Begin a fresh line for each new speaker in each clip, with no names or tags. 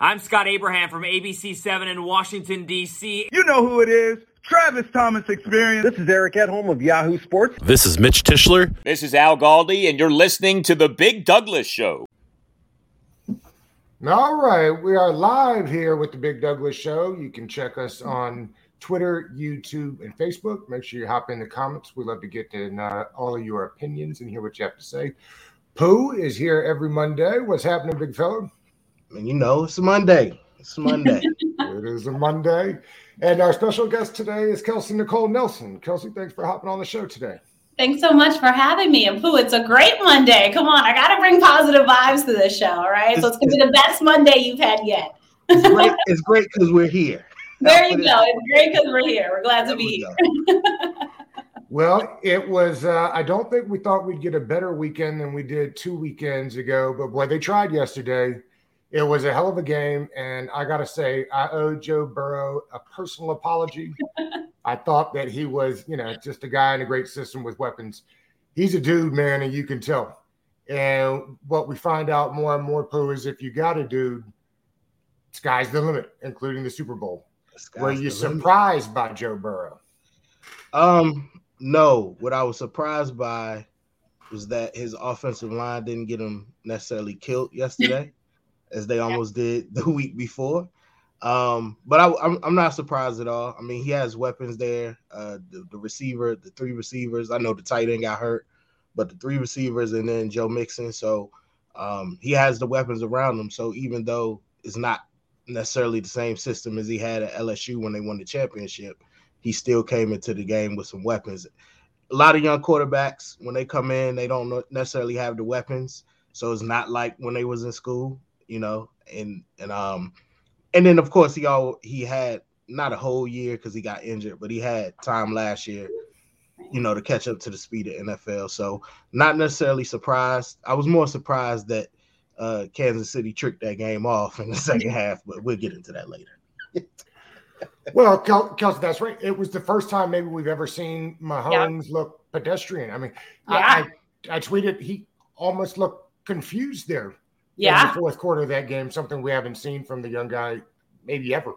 I'm Scott Abraham from ABC7 in Washington, D.C.
You know who it is. Travis Thomas Experience.
This is Eric Edholm of Yahoo Sports.
This is Mitch Tischler.
This is Al Galdi, and you're listening to The Big Douglas Show.
All right, we are live here with The Big Douglas Show. You can check us on Twitter, YouTube, and Facebook. Make sure you hop in the comments. We love to get in uh, all of your opinions and hear what you have to say. Pooh is here every Monday. What's happening, big fella?
And you know, it's a Monday. It's a Monday.
it is a Monday. And our special guest today is Kelsey Nicole Nelson. Kelsey, thanks for hopping on the show today.
Thanks so much for having me. And Pooh, it's a great Monday. Come on, I got to bring positive vibes to this show, all right? So it's going to be the best Monday you've had yet.
it's great. Because we're here.
There you go. It's great because we're here. We're glad to be here.
well, it was, uh, I don't think we thought we'd get a better weekend than we did two weekends ago, but boy, they tried yesterday. It was a hell of a game. And I got to say, I owe Joe Burrow a personal apology. I thought that he was, you know, just a guy in a great system with weapons. He's a dude, man, and you can tell. And what we find out more and more, Pooh, is if you got a dude, sky's the limit, including the Super Bowl. The Were you surprised by Joe Burrow?
Um, no. What I was surprised by was that his offensive line didn't get him necessarily killed yesterday as they almost did the week before. Um, but I, am I'm, I'm not surprised at all. I mean, he has weapons there. Uh, the, the receiver, the three receivers. I know the tight end got hurt, but the three receivers and then Joe Mixon. So um, he has the weapons around him. So even though it's not necessarily the same system as he had at LSU when they won the championship, he still came into the game with some weapons. A lot of young quarterbacks, when they come in, they don't necessarily have the weapons. So it's not like when they was in school you know, and and um and then of course he all he had not a whole year because he got injured, but he had time last year, you know, to catch up to the speed of NFL. So not necessarily surprised. I was more surprised that uh, Kansas City tricked that game off in the second half, but we'll get into that later.
well, Kelsey, that's right. It was the first time maybe we've ever seen Mahomes yeah. look pedestrian. I mean, yeah. I, I, I tweeted he almost looked confused there
yeah.
fourth quarter of that game, something we haven't seen from the young guy maybe ever.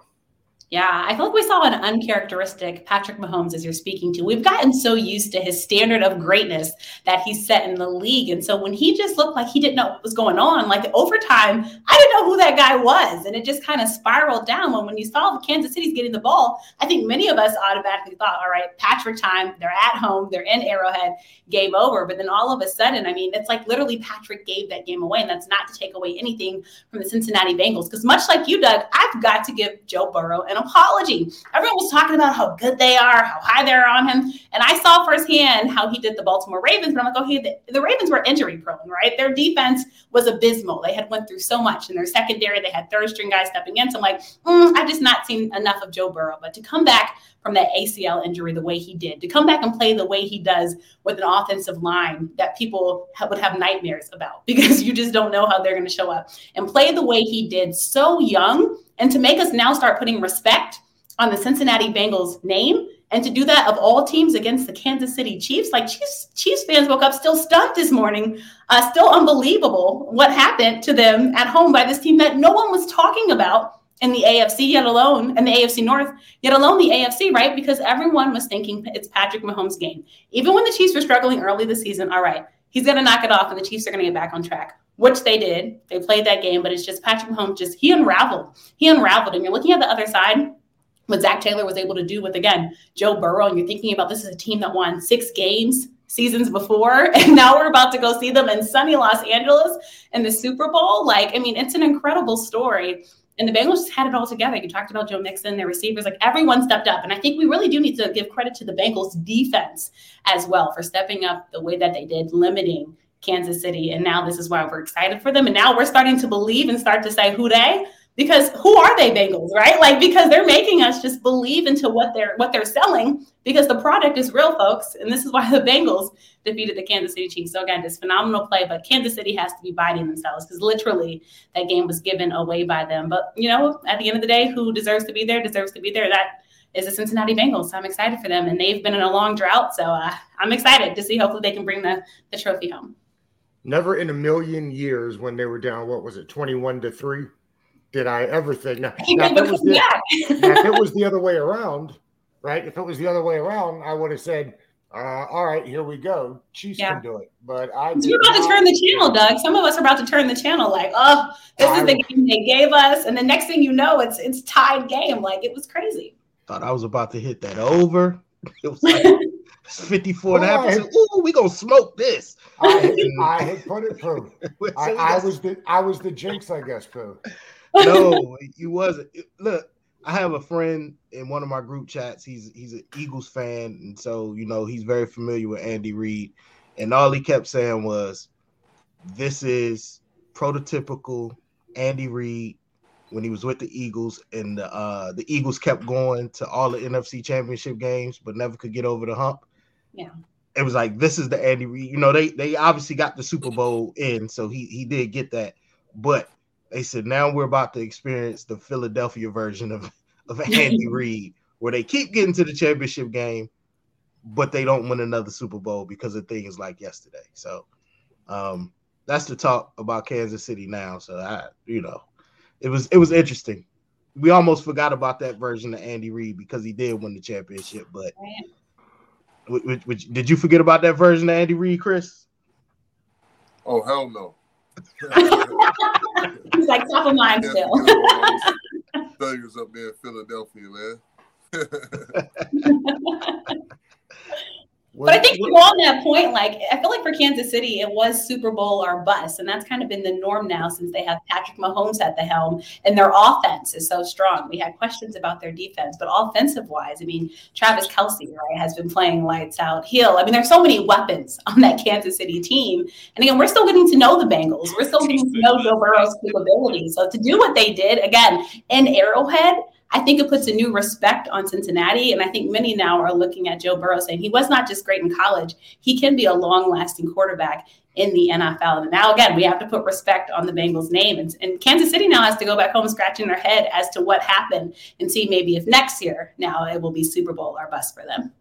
Yeah, I feel like we saw an uncharacteristic Patrick Mahomes as you're speaking to. We've gotten so used to his standard of greatness that he's set in the league. And so when he just looked like he didn't know what was going on, like overtime, I didn't know who that guy was. And it just kind of spiraled down. When when you saw the Kansas City's getting the ball, I think many of us automatically thought, all right, Patrick time, they're at home, they're in Arrowhead, game over. But then all of a sudden, I mean, it's like literally Patrick gave that game away. And that's not to take away anything from the Cincinnati Bengals. Because much like you, Doug, I've got to give Joe Burrow an apology. Everyone was talking about how good they are, how high they're on him. And I saw firsthand how he did the Baltimore Ravens. But I'm like, okay, the, the Ravens were injury prone, right? Their defense was abysmal. They had went through so much in their secondary. They had third string guys stepping in. So I'm like, mm, I've just not seen enough of Joe Burrow. But to come back from that ACL injury the way he did, to come back and play the way he does with an offensive line that people would have nightmares about because you just don't know how they're going to show up, and play the way he did so young and to make us now start putting respect on the Cincinnati Bengals name and to do that of all teams against the Kansas City Chiefs, like Chiefs, Chiefs fans woke up still stunned this morning, uh, still unbelievable what happened to them at home by this team that no one was talking about in the AFC, yet alone, in the AFC North, yet alone the AFC, right? Because everyone was thinking it's Patrick Mahomes' game. Even when the Chiefs were struggling early this season, all right, he's going to knock it off and the Chiefs are going to get back on track which they did. They played that game, but it's just Patrick Mahomes just he unraveled. He unraveled. And you're looking at the other side, what Zac Taylor was able to do with again Joe Burrow, and you're thinking about this is a team that won six games seasons before, and now we're about to go see them in sunny Los Angeles in the Super Bowl. Like, I mean, it's an incredible story. And the Bengals just had it all together. You talked about Joe Mixon, their receivers, like everyone stepped up. And I think we really do need to give credit to the Bengals defense as well for stepping up the way that they did, limiting Kansas City. And now this is why we're excited for them. And now we're starting to believe and start to say who they because who are they Bengals, right? Like because they're making us just believe into what they're what they're selling because the product is real, folks. And this is why the Bengals defeated the Kansas City Chiefs. So again, this phenomenal play, but Kansas City has to be biting themselves because literally that game was given away by them. But you know, at the end of the day, who deserves to be there deserves to be there. That is the Cincinnati Bengals. So I'm excited for them, and they've been in a long drought. So uh, I'm excited to see. Hopefully, they can bring the the trophy home.
Never in a million years when they were down, what was it, 21 to 3? did I ever think. Now, now, if, it was the,
back.
now, if it was the other way around, right? If it was the other way around, I would have said, uh, "All right, here we go. Chiefs
Yeah.
can do it." But I
You're
did
about to turn the channel, Doug. Some of us are about to turn the channel, like, oh, this is the game they gave us, and the next thing you know, it's it's tied game. Like it was crazy.
Thought I was about to hit that over. It was like it's 54 and a half. Said, Ooh, we gonna smoke this.
I, had- I had put it through. I, I was the I was the jinx, I guess, Pooh.
no, you wasn't. Look, I have a friend in one of my group chats. He's he's an Eagles fan, and so you know he's very familiar with Andy Reid. And all he kept saying was, "This is prototypical Andy Reid when he was with the Eagles, and the uh, the Eagles kept going to all the NFC Championship games, but never could get over the hump."
Yeah.
It was like this is the Andy Reid. You know, they they obviously got the Super Bowl in, so he he did get that, but they said now we're about to experience the Philadelphia version of, of Andy Reid, where they keep getting to the championship game, but they don't win another Super Bowl because of things like yesterday. So um, that's the talk about Kansas City now. So I, you know, it was it was interesting. We almost forgot about that version of Andy Reid because he did win the championship. But which, which- did you forget about that version of Andy Reid, Chris?
Oh hell no.
He's like top of mind still.
forget about all those Failures up there in Philadelphia, man.
But I think to go on that point, like I feel like for Kansas City, it was Super Bowl or bust, and that's kind of been the norm now since they have Patrick Mahomes at the helm, and their offense is so strong. We had questions about their defense, but offensive wise, I mean, Travis Kelce right has been playing lights out. Hill, I mean, there's so many weapons on that Kansas City team, and again, we're still getting to know the Bengals. We're still getting to know Joe Burrow's capabilities. So to do what they did again in Arrowhead. I think it puts a new respect on Cincinnati. And I think many now are looking at Joe Burrow saying he was not just great in college, he can be a long lasting quarterback in the NFL. And now, again, we have to put respect on the Bengals' name. And, and Kansas City now has to go back home scratching their head as to what happened and see maybe if next year now it will be Super Bowl or bust for them.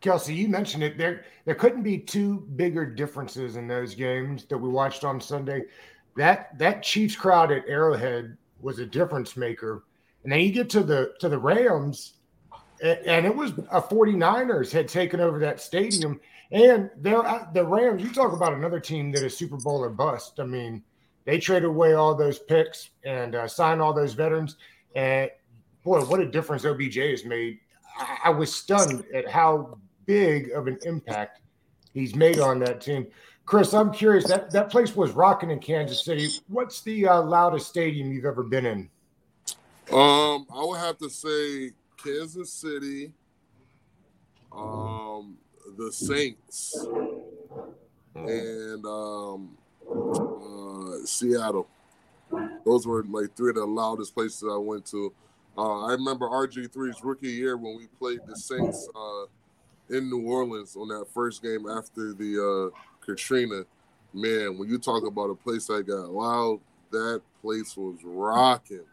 Kelsey, you mentioned it. There, there couldn't be two bigger differences in those games that we watched on Sunday. That that Chiefs crowd at Arrowhead was a difference maker. And then you get to the to the Rams, and it was a 49ers had taken over that stadium. And they're the Rams, you talk about another team that is Super Bowl or bust. I mean, they traded away all those picks and uh, signed all those veterans. And boy, what a difference OBJ has made. I, I was stunned at how big of an impact he's made on that team. Chris, I'm curious. That that place was rocking in Kansas City. What's the uh, loudest stadium you've ever been in?
Um, I would have to say Kansas City, um, the Saints, and um, uh, Seattle. Those were like three of the loudest places I went to. Uh, I remember RG3's rookie year when we played the Saints uh, in New Orleans on that first game after the uh, Katrina. Man, when you talk about a place that got loud, that place was rocking.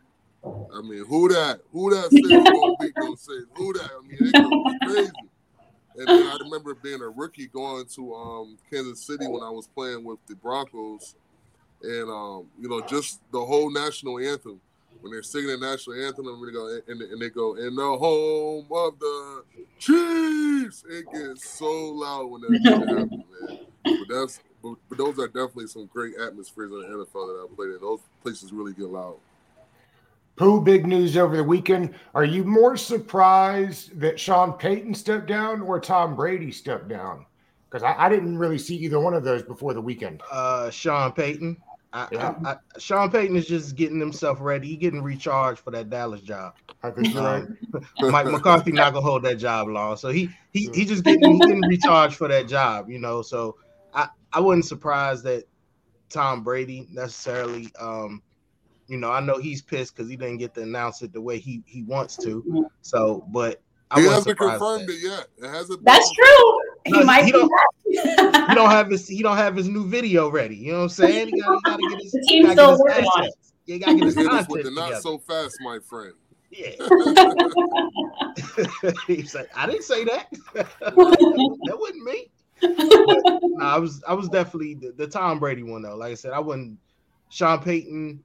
I mean, who that? Who that said gonna? Who that? I mean, gonna be crazy. And then I remember being a rookie going to um, Kansas City when I was playing with the Broncos, and um, you know, just the whole national anthem. When they're singing the national anthem, and they go and, and they go in the home of the Chiefs. It gets so loud when that happens, man. But that's but, but those are definitely some great atmospheres in the NFL that I played in. Those places really get loud.
Pooh, big news over the weekend. Are you more surprised that Sean Payton stepped down or Tom Brady stepped down? Because I, I didn't really see either one of those before the weekend.
Uh, Sean Payton. I,
Yeah.
I, Sean Payton is just getting himself ready. He getting recharged for that Dallas job.
I think you're right.
Um, Mike McCarthy not gonna hold that job long, so he he he just getting, he getting recharged for that job, you know. So I I wasn't surprised that Tom Brady necessarily. Um, you know, I know he's pissed because he didn't get to announce it the way he he wants to. Mm-hmm. So, but I
He
wasn't
hasn't confirmed
that.
it yet. It hasn't.
That's true. He
No,
might
he
be
don't- He don't have his he don't have his new video ready. You know what I'm saying? He got to his.
The
he
team's
gotta
still
get his
working on it.
You got to get his content
with the not
together.
so fast, my friend.
Yeah. He's like, I didn't say that. that wasn't me. But, nah, I was I was definitely the, the Tom Brady one though. Like I said, I wouldn't Sean Payton.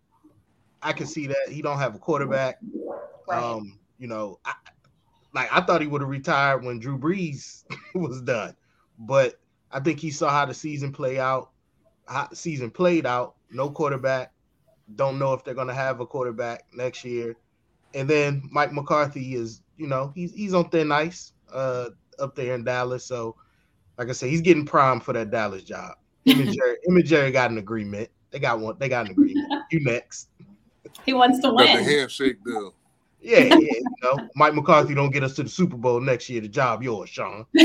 I can see that he don't have a quarterback.
Right.
Um, you know, I, like I thought he would have retired when Drew Brees was done, but I think he saw how the season play out. How season played out. No quarterback. Don't know if they're gonna have a quarterback next year. And then Mike McCarthy is, you know, he's he's on thin ice uh, up there in Dallas. So, like I said, he's getting primed for that Dallas job. Him and Jerry, him and Jerry got an agreement. They got one. They got an agreement. You next.
He wants to
Got the handshake deal.
Yeah, yeah. You know, Mike McCarthy don't get us to the Super Bowl next year. The job yours, Sean.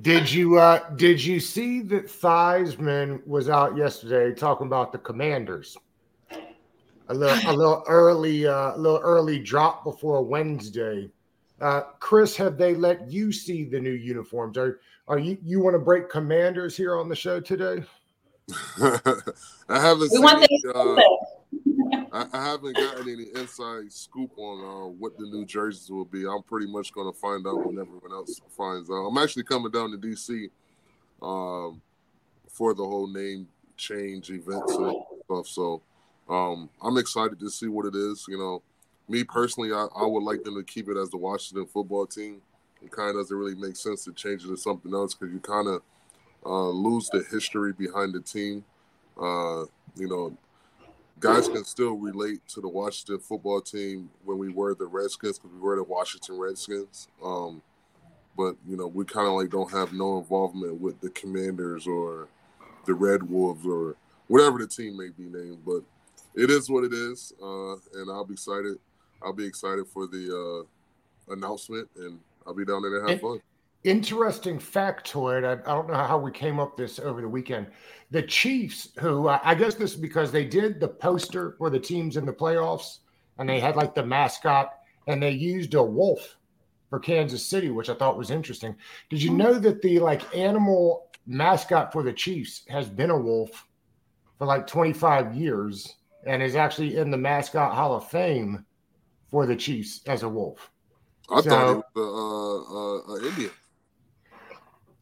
Did you uh did you see that Theismann was out yesterday talking about the commanders? A little a little early uh a little early drop before Wednesday. Uh Chris, have they let you see the new uniforms? Are are you you want to break commanders here on the show today?
I haven't
we
seen.
want the
uh, I, I haven't gotten any inside scoop on uh, what the new jerseys will be. I'm pretty much going to find out when everyone else finds out. I'm actually coming down to DC um, for the whole name change events and stuff. So um, I'm excited to see what it is. You know, me personally, I, I would like them to keep it as the Washington football team. It kind of doesn't really make sense to change it to something else because you kind of uh, lose the history behind the team. Uh, you know, guys can still relate to the Washington football team when we were the Redskins because we were the Washington Redskins. Um, but you know, we kind of like don't have no involvement with the Commanders or the Red Wolves or whatever the team may be named. But it is what it is, uh, and I'll be excited. I'll be excited for the uh, announcement, and I'll be down there to have fun.
Interesting factoid. I, I don't know how we came up this over the weekend. The Chiefs, who uh, I guess this is because they did the poster for the teams in the playoffs, and they had like the mascot, and they used a wolf for Kansas City, which I thought was interesting. Did you know that the like animal mascot for the Chiefs has been a wolf for like 25 years and is actually in the mascot Hall of Fame for the Chiefs as a wolf?
I
So-
thought it was uh, uh, uh, Indian.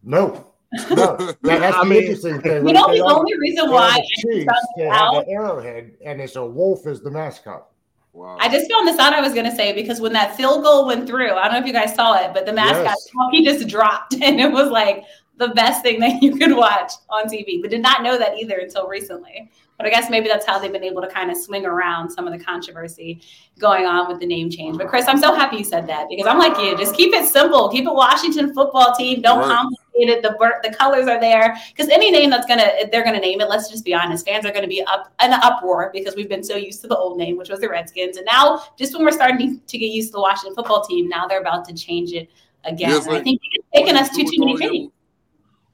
No, no. That, that's
I
the
mean-
interesting thing.
You
right?
know the
all-
only reason why
have
I
the Chiefs,
found
they
this
have
out
the arrowhead, and it's a wolf as the mascot.
Wow.
I just found this out. I was going to say because when that field goal went through, I don't know if you guys saw it, but the mascot
Yes.
he just dropped, and it was like the best thing that you could watch on TV. But did not know that either until recently. But I guess maybe that's how they've been able to kind of swing around some of the controversy going on with the name change. But Chris, I'm so happy you said that because I'm like you. Just keep it simple. Keep it Washington football team. Don't
Right.
complicate it. The the colors are there because any name that's gonna they're gonna name it. Let's just be honest. Fans are gonna be up in an uproar because we've been so used to the old name, which was the Redskins, and now just when we're starting to get used to the Washington football team, now they're about to change it again.
It's
And I think it's taken us too too many things.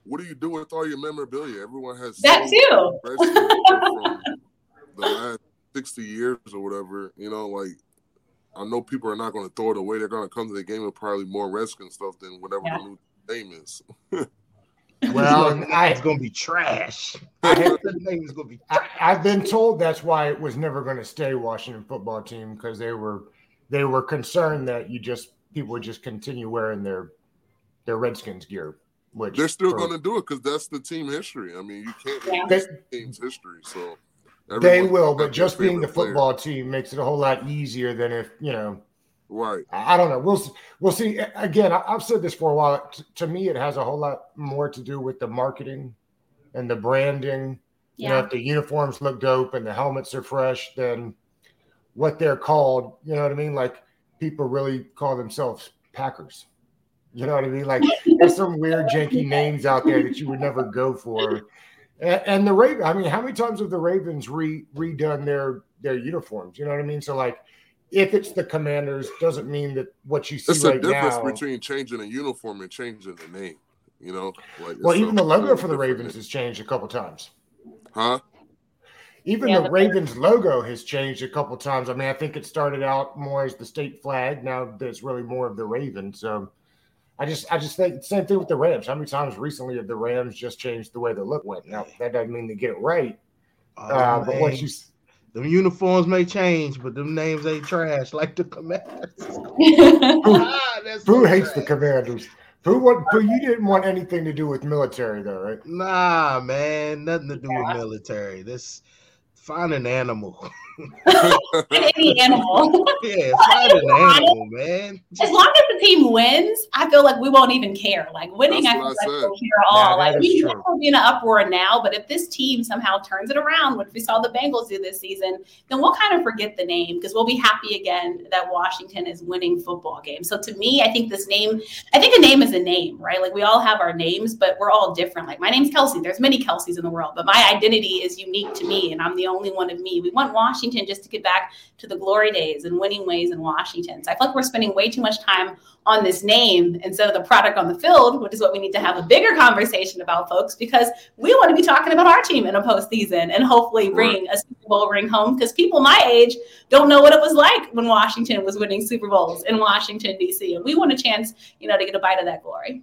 What do you do with all your memorabilia? Everyone has
That
so
too.
From the last 60 years or whatever, you know, like I know people are not going to throw it away. They're going to come to the game with probably more Redskin stuff than whatever
Yeah.
the new name is.
Well, I,
it's gonna be trash.
I,
the name is gonna be
I, I've been told that's why it was never going to stay Washington football team because they were they were concerned that you just people would just continue wearing their their Redskins gear. Which
They're still
for-
going to do it because that's the team history. I mean, you can't
Yeah.
erase the team's history. So
They will, but just being the
favorite player.
football team makes it a whole lot easier than if you know.
right?
I I don't know. We'll we'll see. Again, I- I've said this for a while. T- to me, it has a whole lot more to do with the marketing and the branding. You know,
Yeah.
if the uniforms look dope and the helmets are fresh, then what they're called, you know what I mean? Like people really call themselves Packers. You know what I mean? Like there's some weird janky names out there that you would never go for. And, and the Raven, I mean, how many times have the Ravens re, redone their their uniforms? You know what I mean? So like, if it's the Commanders, doesn't mean that what you see
It's the
right
difference
now.
between changing a uniform and changing the name. You know, like
well, even the logo for the Ravens
name.
has changed a couple times.
huh?
Even
Yeah,
the
but-
Ravens logo has changed a couple times. I mean, I think it started out more as the state flag. Now there's really more of the Raven. So I just, I just think same thing with the Rams. How many times recently have the Rams just changed the way the look went? Now that doesn't mean they get it right.
Oh,
Uh, but once you, s-
Them uniforms may change, but them names ain't trash like the commanders.
Who,
ah,
who
so
hates the. Commanders? Who what? Who you didn't want anything to do with military though, right?
Nah, man, nothing to do with military. This find an animal.
Any animal.
yeah, find an animal, man.
As long as the team wins, I feel like we won't even care. Like winning,
That's
I feel
what
like
I
we'll
said.
care all.
Yeah,
like we
is
we'll be in an uproar now, but if this team somehow turns it around, which we saw the Bengals do this season, then we'll kind of forget the name because we'll be happy again that Washington is winning football games. So to me, I think this name, I think a name is a name, right? Like we all have our names, but we're all different. Like my name's Kelsey. There's many Kelseys in the world, but my identity is unique to me, and I'm the only one of me. We want Washington just to get back to the glory days and winning ways in Washington. So I feel like we're spending way too much time on this name instead of the product on the field, which is what we need to have a bigger conversation about, folks, because we want to be talking about our team in a postseason and hopefully bring a Super Bowl ring home. Because people my age don't know what it was like when Washington was winning Super Bowls in Washington D.C. and we want a chance, you know, to get a bite of that glory.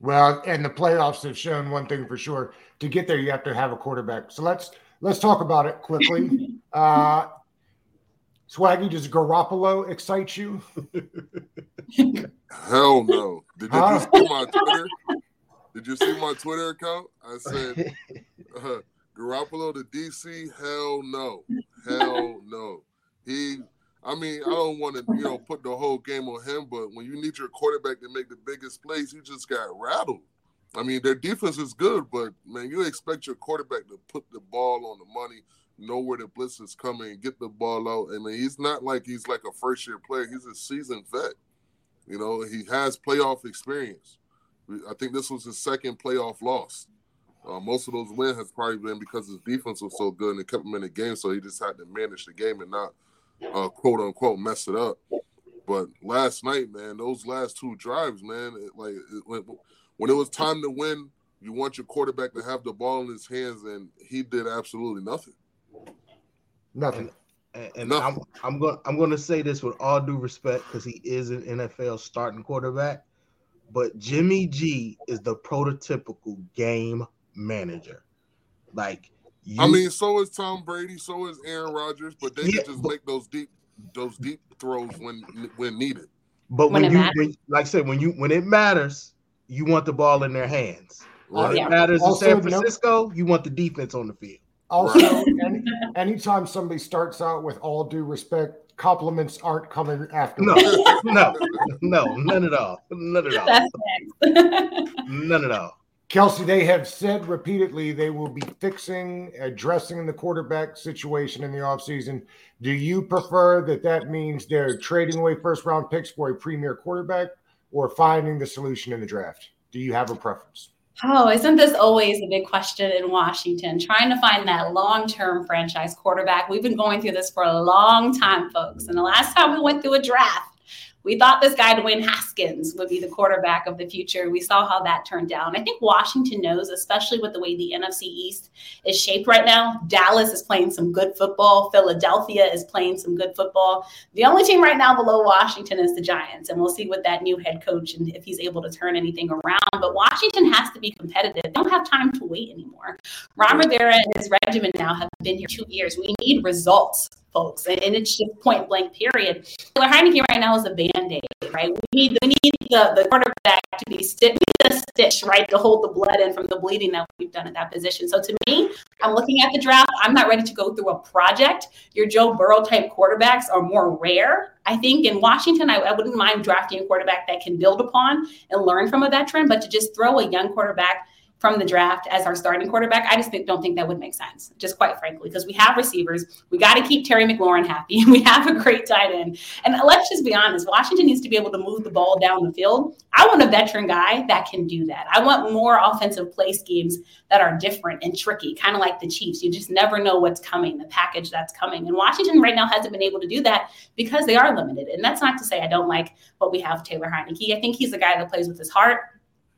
Well, and the playoffs have shown one thing for sure. To get there, you have to have a quarterback. So let's let's talk about it quickly. uh Swaggy, does Garoppolo excite you?
Hell no. Did you
Huh?
see my Twitter? Did you see my Twitter account? I said uh, Garoppolo to DC. Hell no. Hell no. He. I mean, I don't want to, you know, put the whole game on him, but when you need your quarterback to make the biggest plays, you just got rattled. I mean, their defense is good, but man, you expect your quarterback to put the ball on the money, know where the blitz is coming, get the ball out. I mean, he's not like he's like a first year player. He's a seasoned vet. You know, he has playoff experience. I think this was his second playoff loss. Uh, most of those wins has probably been because his defense was so good and it kept him in the game, so he just had to manage the game and not uh, quote unquote mess it up. But last night, man, those last two drives, man, it, like it, when, when it was time to win, you want your quarterback to have the ball in his hands, and he did absolutely nothing.
Nothing.
and, and
No.
I'm I'm going I'm going to say this with all due respect because he is an NFL starting quarterback, but Jimmy G is the prototypical game manager. Like you,
I mean, so is Tom Brady, so is Aaron Rodgers, but they
Yeah,
can just
but-
make those deep those deep throws when when needed.
but
when
when, you when, like I said when you when it matters, you want the ball in their hands. When
Right.
Yeah.
it matters
Also,
in San Francisco, you want the defense on the field.
Also, any, anytime somebody starts out with all due respect, compliments aren't coming after.
No, no, no, none at all, none at all, none at all.
Kelsey, they have said repeatedly they will be fixing, addressing the quarterback situation in the offseason. Do you prefer that that means they're trading away first round picks for a premier quarterback or finding the solution in the draft? Do you have a preference?
Oh, isn't this always a big question in Washington? Trying to find that long term franchise quarterback. We've been going through this for a long time, folks. And the last time we went through a draft, we thought this guy, Dwayne Haskins, would be the quarterback of the future. We saw how that turned down. I think Washington knows, especially with the way the NFC East is shaped right now. Dallas is playing some good football. Philadelphia is playing some good football. The only team right now below Washington is the Giants, and we'll see what that new head coach and if he's able to turn anything around. But Washington has to be competitive. They don't have time to wait anymore. Ron Rivera and his regimen now have been here two years. We need results, folks, and, and it's just point blank. Period. Taylor Heinicke right now is a band aid, right? We need we need the, the quarterback to be stitched, stitch, right, to hold the blood in from the bleeding that we've done at that position. So to me, I'm looking at the draft. I'm not ready to go through a project. Your Joe Burrow type quarterbacks are more rare. I think in Washington, I, I wouldn't mind drafting a quarterback that can build upon and learn from a veteran, but to just throw a young quarterback from the draft as our starting quarterback, I just think, don't think that would make sense, just quite frankly, because we have receivers. We got to keep Terry McLaurin happy. We have a great tight end. And let's just be honest, Washington needs to be able to move the ball down the field. I want a veteran guy that can do that. I want more offensive play schemes that are different and tricky, kind of like the Chiefs. You just never know what's coming, the package that's coming. And Washington right now hasn't been able to do that because they are limited. And that's not to say I don't like what we have Taylor Heinicke. I think he's a guy that plays with his heart.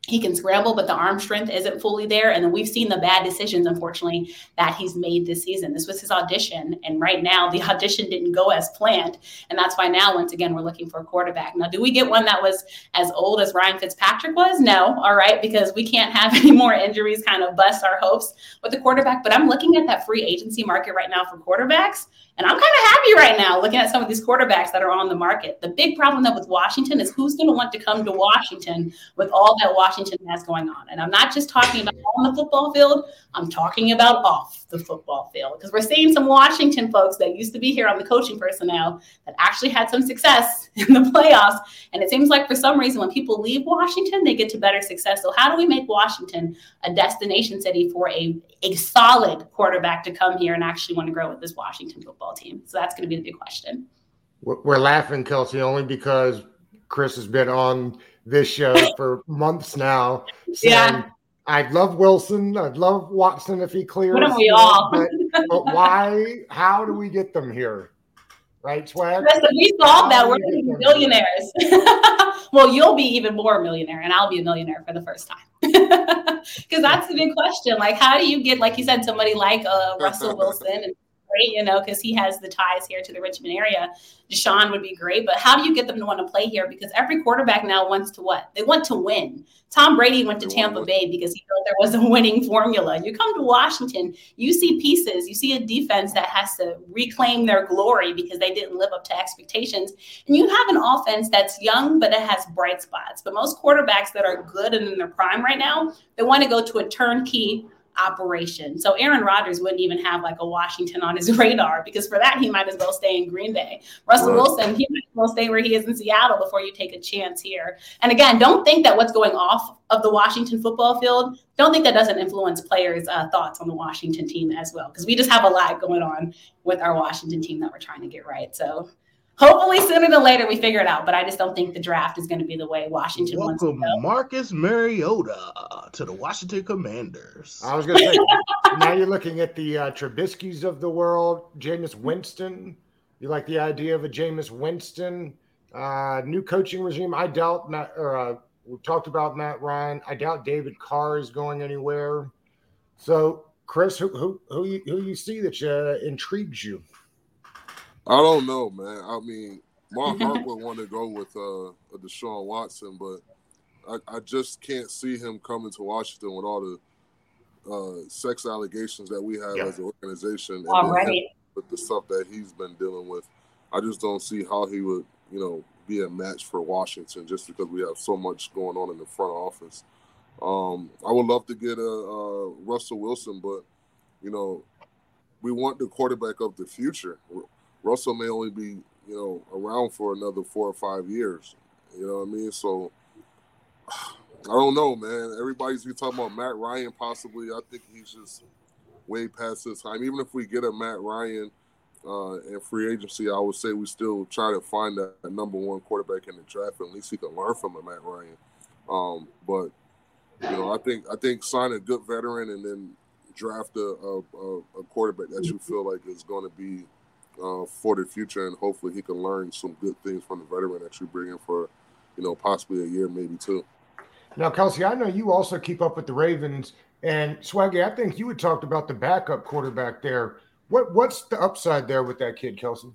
He can scramble, but the arm strength isn't fully there. And then we've seen the bad decisions, unfortunately, that he's made this season. This was his audition. And right now, the audition didn't go as planned. And that's why now, once again, we're looking for a quarterback. Now, do we get one that was as old as Ryan Fitzpatrick was? No. All right. Because we can't have any more injuries kind of bust our hopes with the quarterback. But I'm looking at that free agency market right now for quarterbacks. And I'm kind of happy right now looking at some of these quarterbacks that are on the market. The big problem though with Washington is who's going to want to come to Washington with all that Washington has going on. And I'm not just talking about on the football field, I'm talking about off the football field because we're seeing some Washington folks that used to be here on the coaching personnel that actually had some success in the playoffs. And it seems like for some reason, when people leave Washington, they get to better success. So, how do we make Washington a destination city for a, a solid quarterback to come here and actually want to grow with this Washington football team? So, that's going to be the big question.
We're laughing, Kelsey, only because Chris has been on this show for months now.
Yeah
I'd love Wilson. I'd love Watson if he clears.
Wouldn't we all?
But, but, why? How do we get them here? Right, Swag?
Listen, we solved that. We're millionaires. well, you'll be even more a millionaire, and I'll be a millionaire for the first time. Because that's the big question. Like, how do you get, like you said, somebody like uh, Russell Wilson and great, you know, because he has the ties here to the Richmond area. Deshaun would be great, but how do you get them to want to play here? Because every quarterback now wants to what? They want to win. Tom Brady went to Tampa Bay because he felt there was a winning formula. You come to Washington, you see pieces, you see a defense that has to reclaim their glory because they didn't live up to expectations. And you have an offense that's young, but it has bright spots. But most quarterbacks that are good and in their prime right now, they want to go to a turnkey operation. So Aaron Rodgers wouldn't even have like a Washington on his radar because for that he might as well stay in Green Bay. Russell. Wilson, he might as well stay where he is in Seattle before you take a chance here. And again, don't think that what's going off of the Washington football field, don't think that doesn't influence players' uh, thoughts on the Washington team as well because we just have a lot going on with our Washington team that we're trying to get right. So hopefully sooner than later we figure it out. But I just don't think the draft is going to be the way Washington
Welcome
wants to
go. Marcus Mariota to the Washington Commanders.
I was going to say now you're looking at the uh, Trubisky's of the world, Jameis Winston. You like the idea of a Jameis Winston uh, new coaching regime? I doubt Matt. Or, uh, we talked about Matt Ryan. I doubt David Carr is going anywhere. So, Chris, who who who you, who you see that uh, intrigues you?
I don't know, man. I mean, my heart would want to go with uh, a Deshaun Watson, but I, I, just can't see him coming to Washington with all the uh, sex allegations that we have yeah. as an organization
and
with the stuff that he's been dealing with. I just don't see how he would, you know, be a match for Washington just because we have so much going on in the front office. Um, I would love to get a, a Russell Wilson, but you know, we want the quarterback of the future. Russell may only be, you know, around for another four or five years. You know what I mean? So I don't know, man. Everybody's be talking about Matt Ryan possibly. I think he's just way past his time. Even if we get a Matt Ryan uh, in free agency, I would say we still try to find that, number one quarterback in the draft. At least he can learn from a Matt Ryan. Um, but you know, I think I think sign a good veteran and then draft a, a, a quarterback that you feel like is going to be uh, for the future, and hopefully he can learn some good things from the veteran that you bring in for, you know, possibly a year, maybe two.
Now, Kelsey, I know you also keep up with the Ravens, and Swaggy, I think you had talked about the backup quarterback there. What what's the upside there with that kid, Kelsey?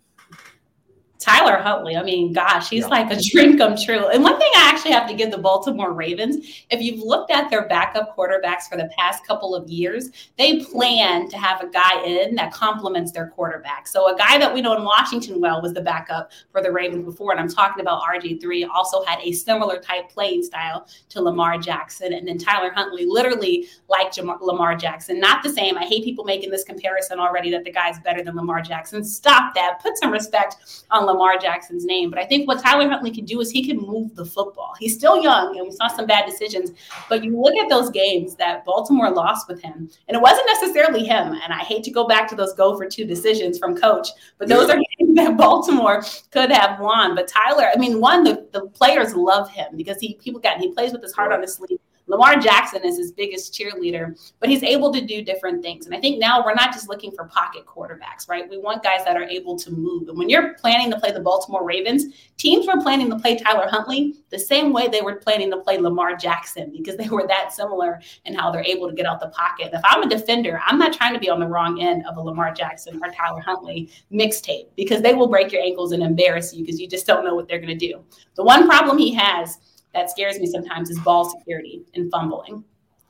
Tyler Huntley, I mean, gosh, he's yeah. like a dream come true. And one thing I actually have to give the Baltimore Ravens, if you've looked at their backup quarterbacks for the past couple of years, they plan to have a guy in that complements their quarterback. So a guy that we know in Washington well was the backup for the Ravens before. And I'm talking about RG3, also had a similar type playing style to Lamar Jackson. And then Tyler Huntley, literally like Jamar- Lamar Jackson. Not the same. I hate people making this comparison already that the guy's better than Lamar Jackson. Stop that. Put some respect on Lamar Jackson's name. But I think what Tyler Huntley can do is he can move the football. He's still young, and we saw some bad decisions. But you look at those games that Baltimore lost with him, and it wasn't necessarily him. And I hate to go back to those go for two decisions from coach, but those yeah. are games that Baltimore could have won. But Tyler, I mean, one, the, the players love him because he people got he plays with his heart on his sleeve. Lamar Jackson is his biggest cheerleader, but he's able to do different things. And I think now we're not just looking for pocket quarterbacks, right? We want guys that are able to move. And when you're planning to play the Baltimore Ravens, teams were planning to play Tyler Huntley the same way they were planning to play Lamar Jackson because they were that similar in how they're able to get out the pocket. If I'm a defender, I'm not trying to be on the wrong end of a Lamar Jackson or Tyler Huntley mixtape because they will break your ankles and embarrass you because you just don't know what they're going to do. The one problem he has that scares me sometimes is ball security and fumbling.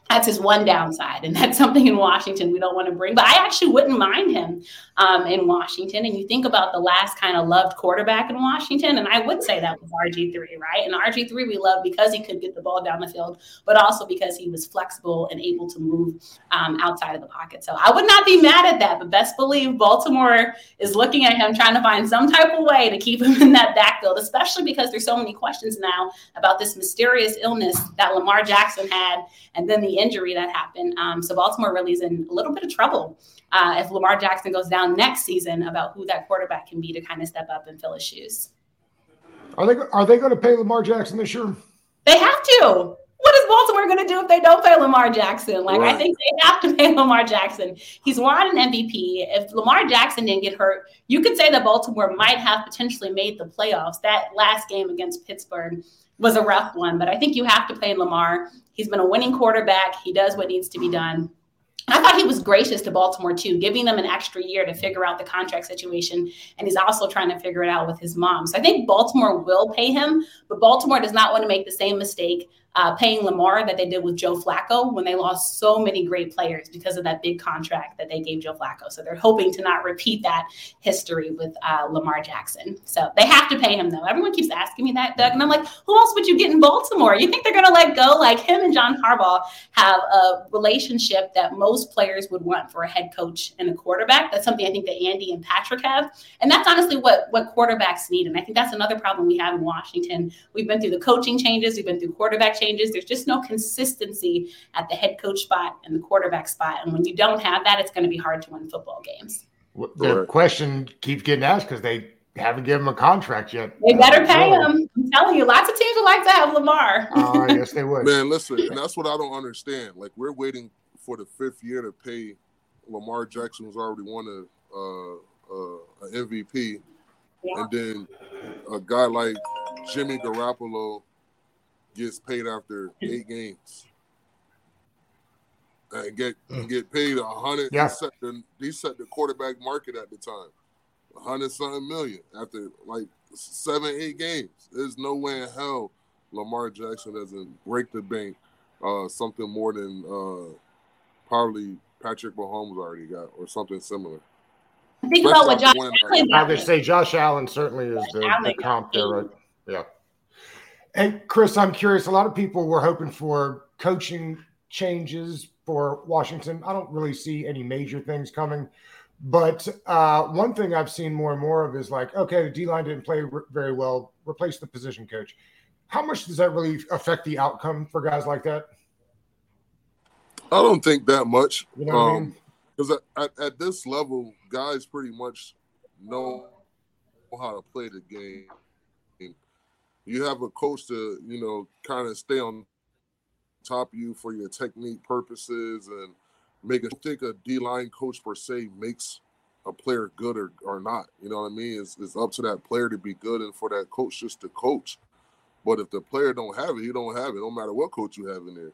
That's his one downside and that's something in washington we don't want to bring but i actually wouldn't mind him um, in washington and you think about the last kind of loved quarterback in washington and i would say that was rg3 right? And rg3 we love because he could get the ball down the field but also because he was flexible and able to move um, outside of the pocket. So i would not be mad at that but best believe baltimore is looking at him trying to find some type of way to keep him in that backfield especially because there's so many questions now about this mysterious illness that lamar jackson had and then the injury that happened. Um, so Baltimore really is in a little bit of trouble uh, if Lamar Jackson goes down next season about who that quarterback can be to kind of step up and fill his shoes.
Are they are they going to pay Lamar Jackson this year?
They have to. What is Baltimore going to do if they don't pay Lamar Jackson? Like right. I think they have to pay Lamar Jackson. He's won an MVP. If Lamar Jackson didn't get hurt, you could say that Baltimore might have potentially made the playoffs. That last game against Pittsburgh was a rough one, but I think you have to pay Lamar. He's been a winning quarterback. He does what needs to be done. I thought he was gracious to Baltimore too, giving them an extra year to figure out the contract situation. And he's also trying to figure it out with his mom. So I think Baltimore will pay him, but Baltimore does not want to make the same mistake uh, paying Lamar that they did with Joe Flacco when they lost so many great players because of that big contract that they gave Joe Flacco. So they're hoping to not repeat that history with uh, Lamar Jackson. So they have to pay him though. Everyone keeps asking me that, Doug, and I'm like, who else would you get in Baltimore? You think they're going to let go? Like him and John Harbaugh have a relationship that most players would want for a head coach and a quarterback. That's something I think that Andy and Patrick have, and that's honestly what what quarterbacks need. And I think that's another problem we have in Washington. We've been through the coaching changes, we've been through quarterback changes. There's just no consistency at the head coach spot and the quarterback spot. And when you don't have that, it's going to be hard to win football games.
The question keeps getting asked because they haven't given him a contract yet.
They better pay him. I'm telling you, lots of teams would like to have Lamar.
uh, yes, they would.
Man, listen, and that's what I don't understand. Like we're waiting for the fifth year to pay Lamar Jackson, who's already won a uh, uh, an MVP, yeah. and then a guy like Jimmy Garoppolo gets paid after eight games. And get and get paid a hundred. Yeah. He set, the, he set the quarterback market at the time, a hundred something million after like seven, eight games. There's no way in hell Lamar Jackson doesn't break the bank uh, something more than uh, probably Patrick Mahomes already got or something similar.
Think about what Josh
Allen. I would say Josh Allen certainly is the, the comp there, right? Yeah. Hey, Chris, I'm curious. A lot of people were hoping for coaching changes for Washington. I don't really see any major things coming. But uh, one thing I've seen more and more of is like, okay, the D line didn't play re- very well, replace the position coach. How much does that really affect the outcome for guys like that?
I don't think that much. You know because um, I mean? at, at this level, guys pretty much know how to play the game you have a coach to you know kind of stay on top of you for your technique purposes and make a think a D line coach per se makes a player good or, or not. You know what I mean? It's, it's up to that player to be good and for that coach just to coach. But if the player don't have it, he don't have it. No matter what coach you have in there.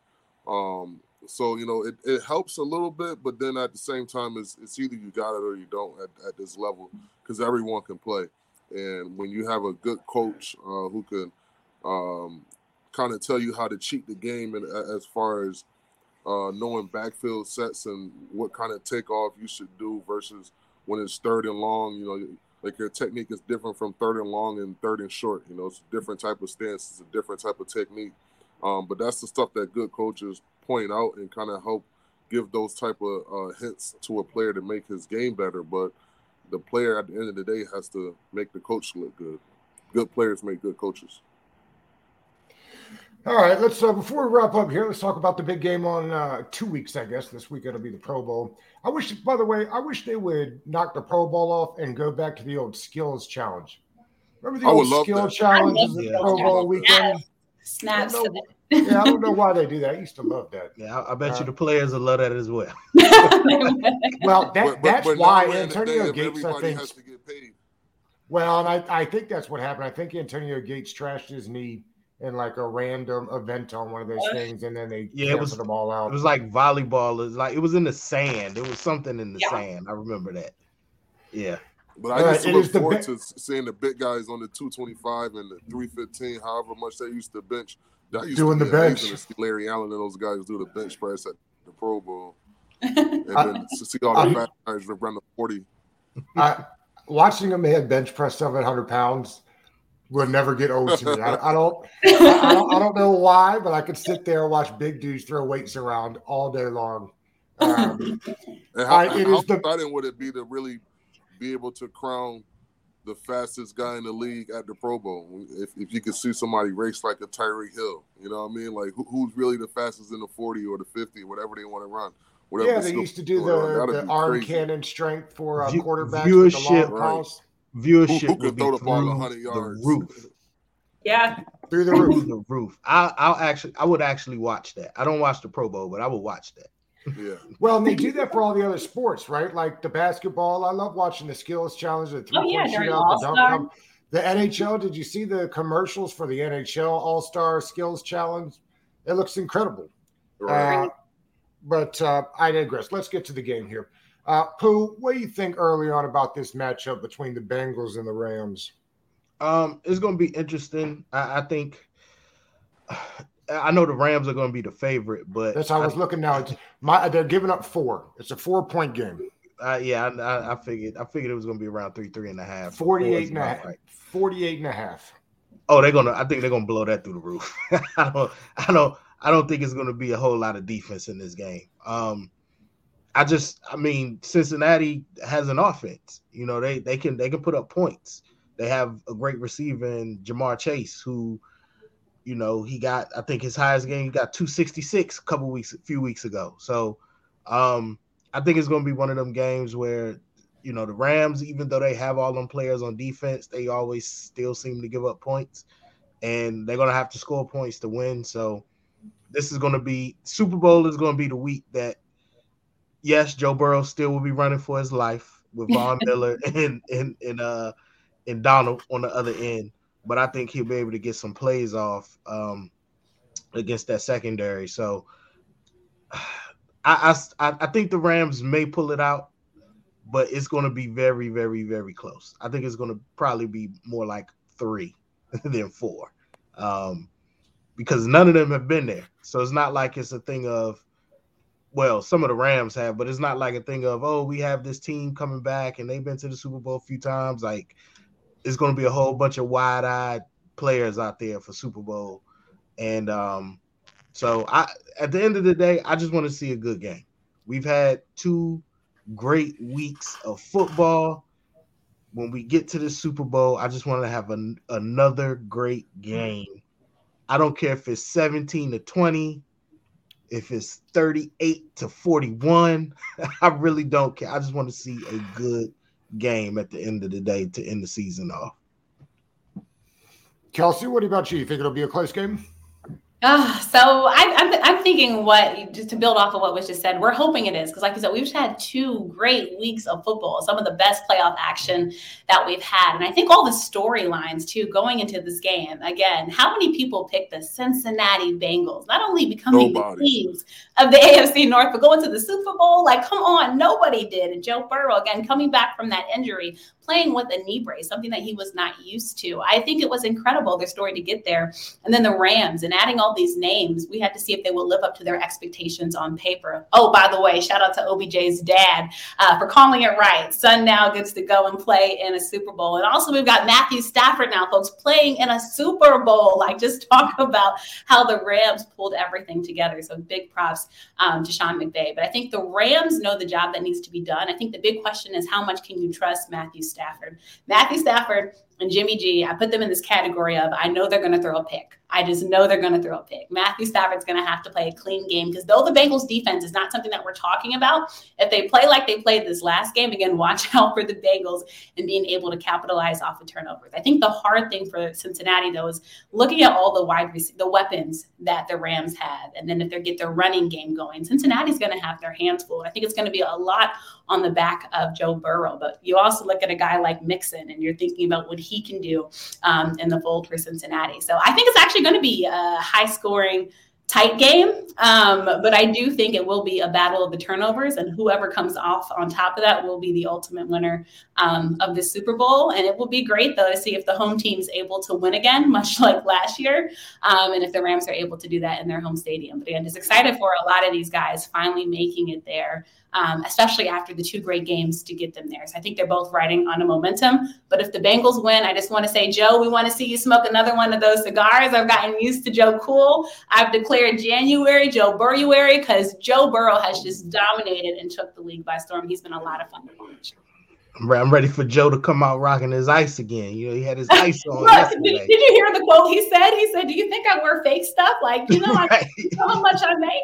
Um, so you know it, it helps a little bit, but then at the same time, it's, it's either you got it or you don't at, at this level because everyone can play. And when you have a good coach uh, who can um, kind of tell you how to cheat the game, and as far as uh, knowing backfield sets and what kind of takeoff you should do versus when it's third and long, you know, like your technique is different from third and long and third and short. You know, it's a different type of stance, it's a different type of technique. Um, but that's the stuff that good coaches point out and kind of help give those type of uh, hints to a player to make his game better. But the player at the end of the day has to make the coach look good. Good players make good coaches.
All right, let's uh, before we wrap up here, let's talk about the big game on uh, two weeks. I guess this week it'll be the Pro Bowl. I wish, by the way, I wish they would knock the Pro Bowl off and go back to the old skills challenge. Remember the I old skill that. challenge in the Pro Bowl weekend?
Snaps.
Yeah, I don't know why they do that. I used to love that.
Yeah, I, I bet uh, you the players will love that as well.
well, that, but, that's but why Antonio Gates, I think, Well, and I, I think that's what happened. I think Antonio Gates trashed his knee in like a random event on one of those things, and then they yeah, it was them all out.
It was like volleyball. It was like it was in the sand. It was something in the yeah. sand. I remember that. Yeah.
But I used to look forward to seeing the big guys on the 225 and the 315, however much they used to bench That used
Doing
to
the
be amazing
bench.
To see Larry Allen and those guys do the bench press at the Pro Bowl, and
I-
then to see all the
I-
fat guys run the forty.
I, watching a man bench press 700 pounds would never get old to me. I, I don't, I, I don't, I don't know why, but I could sit there and watch big dudes throw weights around all day long. Um,
And how,
I- it
how
is the-
exciting would it be to really be able to crown the fastest guy in the league at the Pro Bowl? If, if you could see somebody race like a Tyreek Hill, you know what I mean? Like who, who's really the fastest in the forty or the fifty, whatever they want to run. Whatever
yeah, they used to do
position
the,
that'd
the arm
crazy.
cannon strength for uh,
View-
quarterbacks with the long
viewership-
calls
Viewership
Who- who could throw the ball
through
100
the
yards?
roof.
Yeah.
through the
Through
roof.
the roof. I, I'll actually, I would actually watch that. I don't watch the Pro Bowl, but I would watch that.
Yeah,
Well, and they do that for all the other sports, right? Like the basketball. I love watching the skills challenge, the three
Oh, yeah,
point shootout, the dunk
All-Star.
The NHL. Did you see the commercials for the NHL All Star Skills Challenge? It looks incredible.
right.
Uh, but uh, I digress. Let's get to the game here. Uh, Pooh, what do you think early on about this matchup between the Bengals and the Rams?
Um, it's going to be interesting. I, I think. I know the Rams are going to be the favorite, but
That's how I was looking now. It's my they're giving up four. It's a four point game.
Uh, yeah, I, I, I figured. I figured it was going to be around three, three and a half.
48 and a half.
right.
48 and a half.
Oh, they're gonna. I think they're gonna blow that through the roof. I don't. I don't. I don't think it's gonna be a whole lot of defense in this game. Um, I just. I mean, Cincinnati has an offense. You know, they they can they can put up points. They have a great receiver in Ja'Marr Chase, who, you know, he got. I think his highest game he got two sixty six a couple weeks, a few weeks ago. So, um, I think it's gonna be one of them games where you know the Rams, even though they have all them players on defense, they always still seem to give up points, and they're gonna have to score points to win. So this is gonna be Super Bowl is gonna be the week that yes, Joe Burrow still will be running for his life with Von Miller and and and uh and Donald on the other end, but I think he'll be able to get some plays off um against that secondary. So I I I think the Rams may pull it out but it's going to be very, very, very close. I think it's going to probably be more like three than four, um, because none of them have been there. So it's not like it's a thing of, well, some of the Rams have, but it's not like a thing of, oh, we have this team coming back and they've been to the Super Bowl a few times. Like it's going to be a whole bunch of wide-eyed players out there for Super Bowl, and um, so I, at the end of the day, I just want to see a good game. We've had two great weeks of football. When we get to the Super Bowl, I just want to have an, another great game. I don't care if it's 17 to 20, if it's 38 to 41. I really don't care. I just want to see a good game at the end of the day to end the season off.
Kelsey, what about you? You think it'll be a close game?
Uh, so I, I'm, I'm thinking what just to build off of what was just said, we're hoping it is because, like you said, we've just had two great weeks of football, some of the best playoff action that we've had, and I think all the storylines too going into this game. Again, how many people picked the Cincinnati Bengals, not only becoming
Nobody.
the kings of the AFC North, but going to the Super Bowl? Like, come on, nobody did. And Joe Burrow again coming back from that injury, playing with a knee brace, something that he was not used to. I think it was incredible their story to get there, and then the Rams and adding all these names, we had to see if they will live up to their expectations on paper. Oh, by the way, shout out to OBJ's dad uh, for calling it right. Son now gets to go and play in a Super Bowl. And also, we've got Matthew Stafford now, folks, playing in a Super Bowl. Like, just talk about how the Rams pulled everything together. So, big props um, to Sean McVay. But I think the Rams know the job that needs to be done. I think the big question is how much can you trust Matthew Stafford? Matthew Stafford and Jimmy G, I put them in this category of I know they're going to throw a pick. I just know they're going to throw a pick. Matthew Stafford's going to have to play a clean game because though the Bengals defense is not something that we're talking about, if they play like they played this last game, again, watch out for the Bengals and being able to capitalize off of turnovers. I think the hard thing for Cincinnati though is looking at all the wide rec- the weapons that the Rams have, and then if they get their running game going, Cincinnati's going to have their hands full. I think it's going to be a lot on the back of Joe Burrow, but you also look at a guy like Mixon, and you're thinking about what he can do um, in the fold for Cincinnati. So I think it's actually going to be a high scoring tight game. Um, but I do think it will be a battle of the turnovers, and whoever comes off on top of that will be the ultimate winner um, of the Super Bowl. And it will be great, though, to see if the home team's able to win again, much like last year, um, and if the Rams are able to do that in their home stadium. But again, just excited for a lot of these guys finally making it there um, especially after the two great games to get them there. So I think they're both riding on a momentum. But if the Bengals win, I just want to say, Joe, we want to see you smoke another one of those cigars. I've gotten used to Joe Cool. I've declared January Joe Burruary because Joe Burrow has just dominated and took the league by storm. He's been a lot of fun to watch.
I'm ready for Joe to come out rocking his ice again. You know, he had his ice on.
Look, did, did, you hear the quote he said? He said, "Do you think I wear fake stuff? Like, you know, right. I, you know how much I make."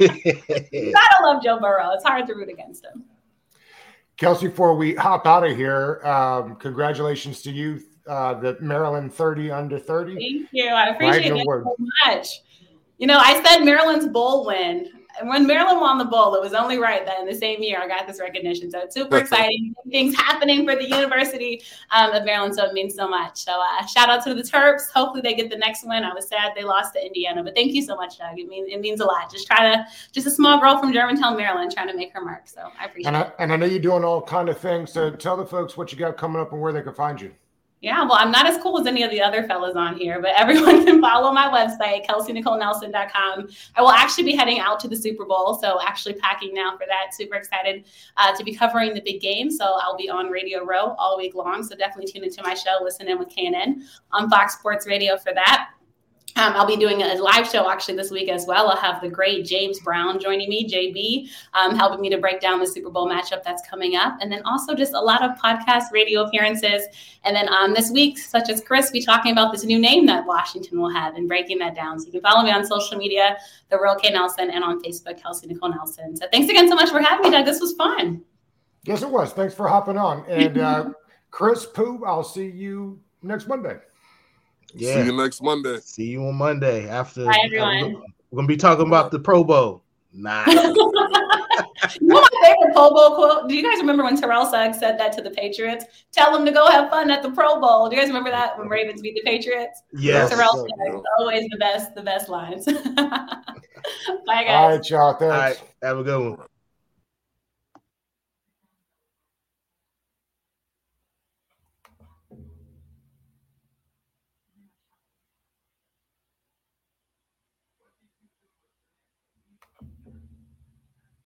you gotta love Joe Burrow. It's hard to root against him.
Kelsey, before we hop out of here, um, congratulations to you, uh, the Maryland 30 under 30.
Thank you. I appreciate it so much. You know, I said Maryland's bowl win and when Maryland won the bowl, it was only right that in the same year I got this recognition. So it's super exciting. Things happening for the University um, of Maryland. So it means so much. So uh, shout out to the Terps. Hopefully they get the next win. I was sad they lost to Indiana, but thank you so much, Doug. It means it means a lot. Just trying to just a small girl from Germantown, Maryland, trying to make her mark. So I appreciate
and I,
it.
And I know you're doing all kind of things. So tell the folks what you got coming up and where they can find you.
Yeah, well, I'm not as cool as any of the other fellas on here, but everyone can follow my website, kelseynicolenelson.com. I will actually be heading out to the Super Bowl, so actually packing now for that. Super excited uh, to be covering the big game. So I'll be on Radio Row all week long. So definitely tune into my show, listen in with KNN on Fox Sports Radio for that. Um, I'll be doing a live show actually this week as well. I'll have the great James Brown joining me, JB, um, helping me to break down the Super Bowl matchup that's coming up. And then also just a lot of podcast radio appearances. And then um, this week, such as Chris, be talking about this new name that Washington will have and breaking that down. So you can follow me on social media, The Real K Nelson, and on Facebook, Kelsey Nicole Nelson. So thanks again so much for having me, Doug. This was fun.
Yes, it was. Thanks for hopping on. And uh, Chris Pooh, I'll see you next Monday.
Yeah. See you next Monday.
See you on Monday after.
Bye, everyone.
We're gonna be talking about the Pro Bowl. Nice. you
know my favorite Pro Bowl quote? Do you guys remember when Terrell Suggs said that to the Patriots? Tell them to go have fun at the Pro Bowl. Do you guys remember that when Ravens beat the Patriots?
Yes.
Terrell Suggs, always the best, the best lines. Bye, guys.
All right, y'all. Thanks. All right.
Have a good one.